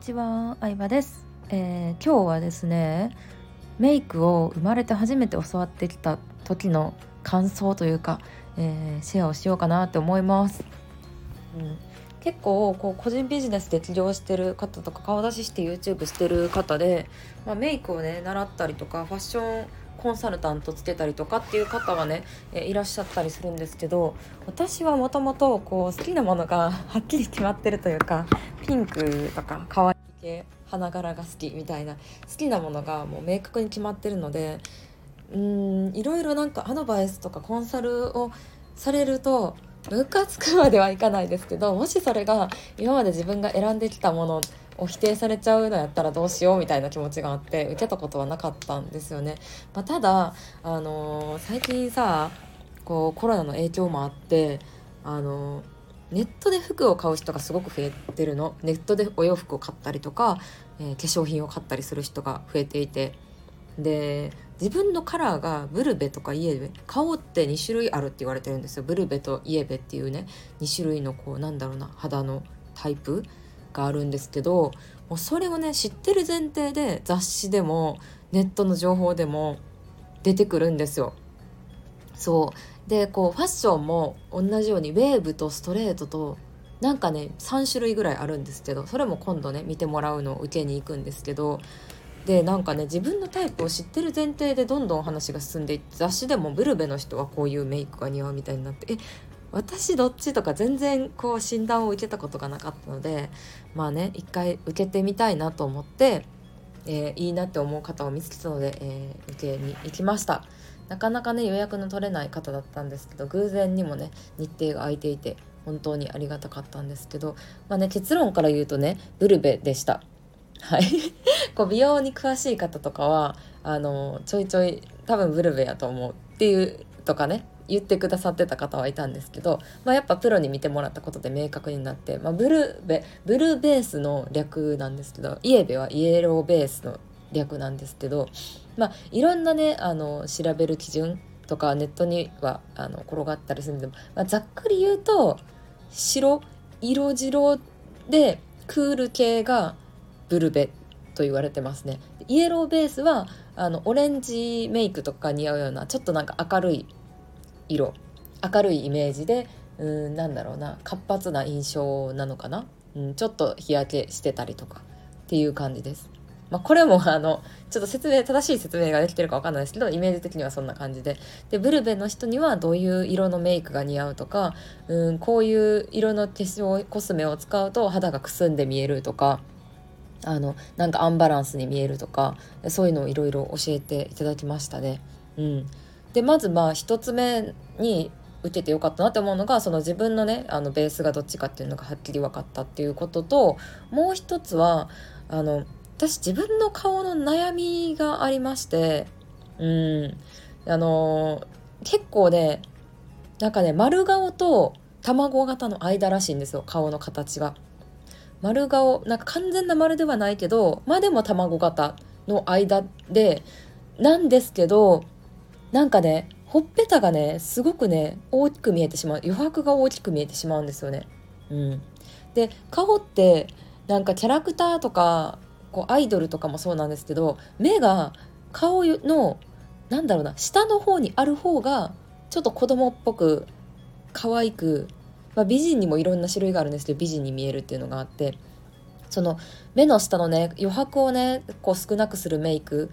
ちは、相葉です、えー、今日はですねメイクを生まれて初めて教わってきた時の感想というか、えー、シェアをしようかなって思います、うん、結構こう個人ビジネスで起業してる方とか顔出しして YouTube してる方で、まあ、メイクをね習ったりとかファッションコンサルタントつけたりとかっていう方はね、えいらっしゃったりするんですけど私はもともと好きなものがはっきり決まってるというかピンクとか可愛い系花柄が好きみたいな好きなものがもう明確に決まってるのでうんいろいろなんかアドバイスとかコンサルをされるとムカつくまではいかないですけどもしそれが今まで自分が選んできたものを否定されちゃうのやったらどうしようみたいな気持ちがあって受けたことはなかったんですよね。まあ、ただ、あのー、最近さこうコロナの影響もあって、あのー、ネットで服を買う人がすごく増えてるのネットでお洋服を買ったりとか、えー、化粧品を買ったりする人が増えていてで自分のカラーがブルベとかイエベ顔って2種類あるって言われてるんですよブルベとイエベっていうね2種類のこうなんだろうな肌のタイプがあるんですけどもうそれをね知ってる前提で雑誌でもネットの情報でも出てくるんですよ。そうでこうファッションも同じようにウェーブとストレートとなんかね3種類ぐらいあるんですけどそれも今度ね見てもらうのを受けに行くんですけどでなんかね自分のタイプを知ってる前提でどんどん話が進んでいって雑誌でもブルベの人はこういうメイクが似合うみたいになってえ私どっちとか全然こう診断を受けたことがなかったのでまあね一回受けてみたいなと思って、えー、いいなって思う方を見つけたので、えー、受けに行きました。なかなかね予約の取れない方だったんですけど偶然にもね日程が空いていて本当にありがたかったんですけどまあね結論から言うとねブルベでした。はい。こう美容に詳しい方とかはあのちょいちょい多分ブルベやと思うっていうとかね言ってくださってた方はいたんですけど、まあ、やっぱプロに見てもらったことで明確になって、まあ、ブルーベブルーベースの略なんですけどイエベはイエローベースの略なんですけど、まあ、いろんなねあの調べる基準とかネットにはあの転がったりするんで、まあ、ざっくり言うと白色白でクール系がブルベと言われてますね。イエローベースはあのオレンジメイクとか似合うようなちょっとなんか明るい色。明るいイメージでうんなんだろうな活発な印象なのかな、うん、ちょっと日焼けしてたりとかっていう感じです。まあ、これもあのちょっと説明正しい説明ができてるか分かんないですけどイメージ的にはそんな感じで。でブルベの人にはどういう色のメイクが似合うとかうんこういう色の化粧コスメを使うと肌がくすんで見えるとかあのなんかアンバランスに見えるとかそういうのをいろいろ教えていただきましたね。うん、でまずまあ1つ目に受けてよかったなって思うのがその自分のねあのベースがどっちかっていうのがはっきり分かったっていうことともう一つはあの私自分の顔の悩みがありましてうんあの結構ねなんかね丸顔と卵型の間らしいんですよ顔の形が。丸顔なんか完全な丸ではないけどまあでも卵型の間でなんですけどなんかねほっぺたがねすごくね大きく見えてしまう余白が大きく見えてしまうんですよね。うん、で顔ってなんかキャラクターとかこうアイドルとかもそうなんですけど目が顔のなんだろうな下の方にある方がちょっと子供っぽく可愛く、まあ、美人にもいろんな種類があるんですけど美人に見えるっていうのがあってその目の下のね余白をねこう少なくするメイク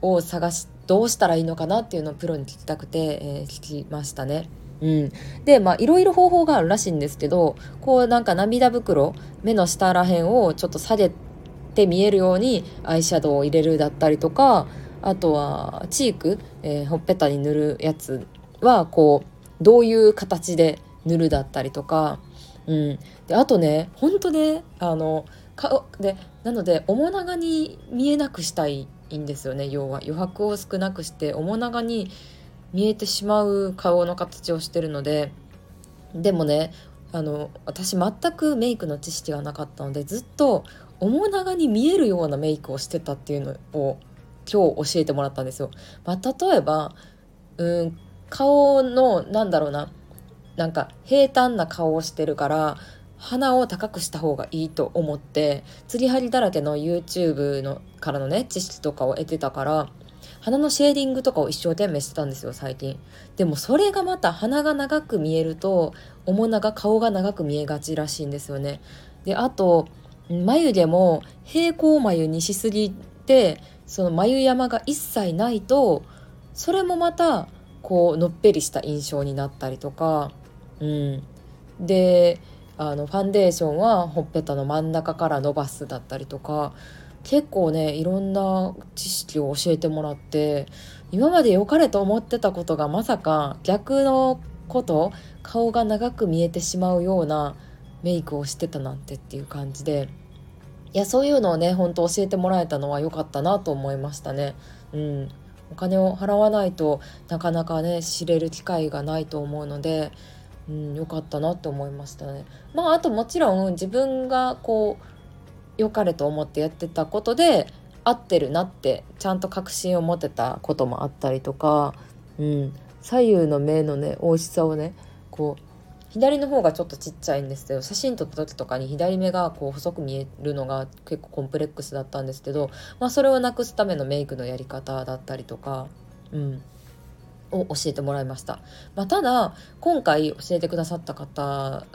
を探しどうしたらいいのかなっていうのをプロに聞きたくて、えー、聞きましたね。うん、でまあいろいろ方法があるらしいんですけどこうなんか涙袋目の下らへんをちょっと下げて見えるようにアイシャドウを入れるだったりとかあとはチーク、えー、ほっぺたに塗るやつはこうどういう形で塗るだったりとか、うん、であとねほんとねあのかでなので面長に見えなくしたいいんですよね要は。余白を少なくして面長に見えてしまう顔の形をしてるので。でもねあの私全くメイクの知識がなかったのでずっと面長に見えるようなメイクをしてたっていうのを今日教えてもらったんですよ。まあ、例えばうん顔のなんだろうななんか平坦な顔をしてるから鼻を高くした方がいいと思って釣り針だらけの YouTube のからのね知識とかを得てたから鼻のシェーディングとかを一生懸命してたんですよ最近。でもそれがまた鼻が長く見えると面長顔が長く見えがちらしいんですよね。であと眉毛も平行眉にしすぎてその眉山が一切ないとそれもまたこうのっぺりした印象になったりとかうん。であのファンデーションはほっぺたの真ん中から伸ばすだったりとか結構ねいろんな知識を教えてもらって今まで良かれと思ってたことがまさか逆のこと顔が長く見えてしまうようなメイクをしてたなんてっていう感じで。いやそういうのをね本当教えてもらえたのは良かったなと思いましたね。うん、お金を払わないとなかなかね知れる機会がないと思うのでうん、よかったなって思いましたね。まああともちろん自分がこう良かれと思ってやってたことで合ってるなってちゃんと確信を持てたこともあったりとか、うん、左右の目のね大きさをねこう左の方がちょっとちっちゃいんですけど写真撮った時とかに左目がこう細く見えるのが結構コンプレックスだったんですけど、まあ、それをなくすためのメイクのやり方だったりとか、うん、を教えてもらいました。まあ、ただ今回教えてくださった方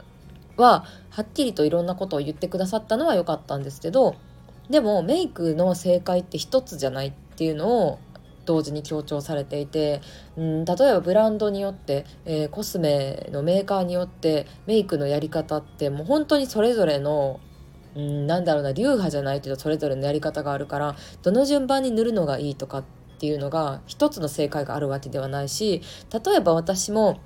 ははっきりといろんなことを言ってくださったのは良かったんですけどでもメイクの正解って一つじゃないっていうのを同時に強調されていて、うん、例えばブランドによって、えー、コスメのメーカーによってメイクのやり方ってもう本当にそれぞれのうん、なんだろうな流派じゃないけどそれぞれのやり方があるからどの順番に塗るのがいいとかっっていうのが一つの正解があるわけではないし例えば私も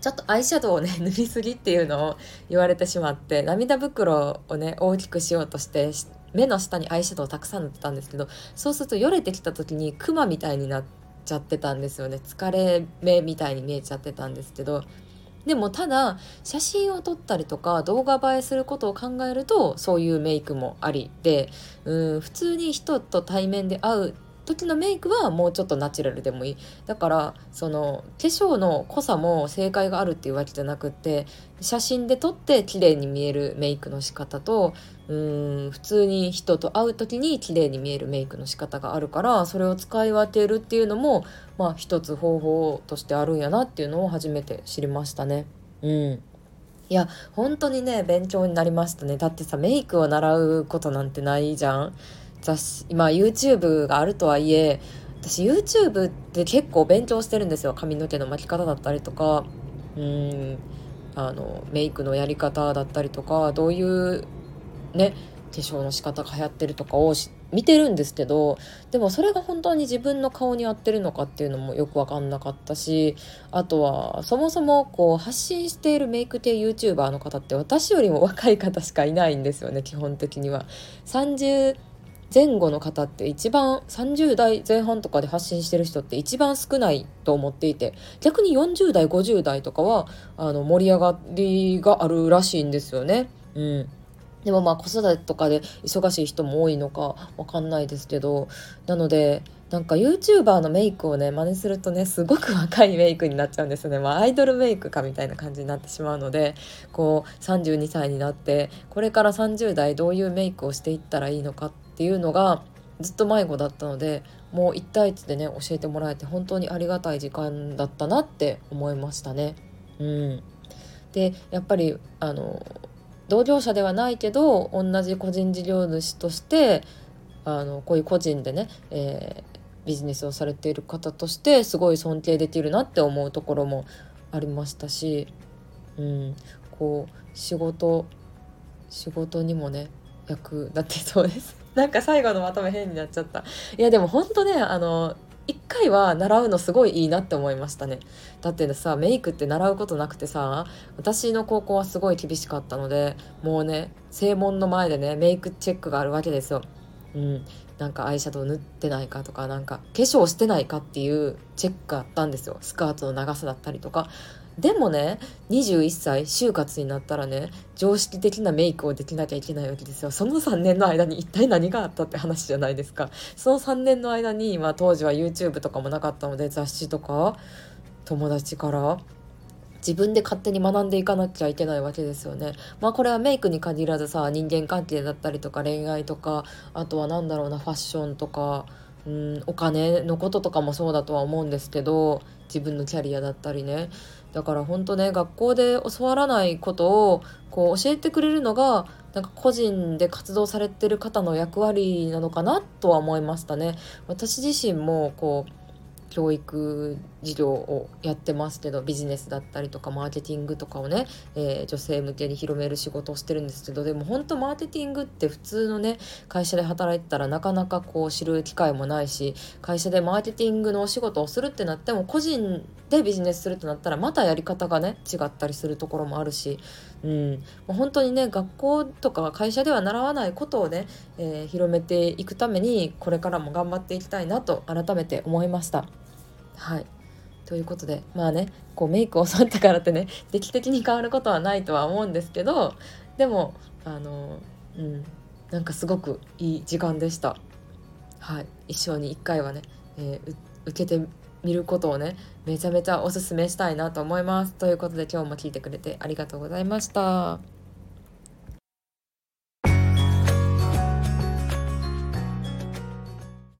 ちょっとアイシャドウをね 塗りすぎっていうのを言われてしまって涙袋をね大きくしようとして目の下にアイシャドウをたくさん塗ってたんですけどそうするとよれてきた時にクマみたいになっちゃってたんですよね。疲れ目みたいに見えちゃってたんですけど。でもただ写真を撮ったりとか動画映えすることを考えるとそういうメイクもありでうん普通に人と対面で会う時のメイクはもうちょっとナチュラルでもいい。だからその化粧の濃さも正解があるっていうわけじゃなくって写真で撮って綺麗に見えるメイクの仕方とうん普通に人と会う時に綺麗に見えるメイクの仕方があるからそれを使い分けるっていうのもまあ一つ方法としてあるんやなっていうのを初めて知りましたね。うん。いや本当にね勉強になりましたね。だってさメイクを習うことなんてないじゃん。雑誌今 YouTube があるとはいえ私 YouTube って結構勉強してるんですよ髪の毛の巻き方だったりとかうんあのメイクのやり方だったりとかどういうね化粧の仕方が流行ってるとかを見てるんですけどでもそれが本当に自分の顔に合ってるのかっていうのもよく分かんなかったしあとはそもそもこう発信しているメイク系 YouTuber の方って私よりも若い方しかいないんですよね基本的には。30前後の方って一番30代前半とかで発信してる人って一番少ないと思っていて逆に40代50代とかはあの盛り上がりがあるらしいんですよね。うん。でもまあ子育てとかで忙しい人も多いのかわかんないですけど。なのでなんか YouTuber のメイクをね真似するとねすごく若いメイクになっちゃうんですよね、まあ、アイドルメイクかみたいな感じになってしまうのでこう32歳になってこれから30代どういうメイクをしていったらいいのかっっていうのがずっと迷子だったのでもう1対1でね教えてもらえて本当にありがたい時間だったなって思いましたね。うん、でやっぱりあの同業者ではないけど同じ個人事業主としてあのこういう個人でね、えー、ビジネスをされている方としてすごい尊敬できるなって思うところもありましたし、うん、こう仕事仕事にもね役立ってそうです。なんか最後のまとめ変になっちゃった。いやでもほんとねあの一回は習うのすごいいいなって思いましたね。だってさメイクって習うことなくてさ私の高校はすごい厳しかったのでもうね正門の前でねメイクチェックがあるわけですよ。うん。なんかアイシャドウ塗ってないかとかなんか化粧してないかっていうチェックがあったんですよ。スカートの長さだったりとか。でもね21歳就活になったらね常識的なメイクをできなきゃいけないわけですよ。その3年の間に一体何があったって話じゃないですか。その3年の間に、まあ、当時は YouTube とかもなかったので雑誌とか友達から自分で勝手に学んでいかなきゃいけないわけですよね。まあこれはメイクに限らずさ人間関係だったりとか恋愛とかあとは何だろうなファッションとかうんお金のこととかもそうだとは思うんですけど自分のキャリアだったりね。だから本当ね学校で教わらないことをこう教えてくれるのがなんか個人で活動されてる方の役割なのかなとは思いましたね。私自身もこう教育事業をやってますけどビジネスだったりとかマーケティングとかをね、えー、女性向けに広める仕事をしてるんですけどでも本当マーケティングって普通のね会社で働いてたらなかなかこう知る機会もないし会社でマーケティングのお仕事をするってなっても個人でビジネスするってなったらまたやり方がね違ったりするところもあるし、うん、もう本当にね学校とか会社では習わないことをね、えー、広めていくためにこれからも頑張っていきたいなと改めて思いました。はいということでまあねこうメイクを教わったからってね劇的に変わることはないとは思うんですけどでもあのうんなんかすごくいい時間でした。はい、一生に1回はね、えー、受けて見ることをねめちゃめちゃおすすめしたいなと思います。ということで今日も聞いてくれてありがとうございました。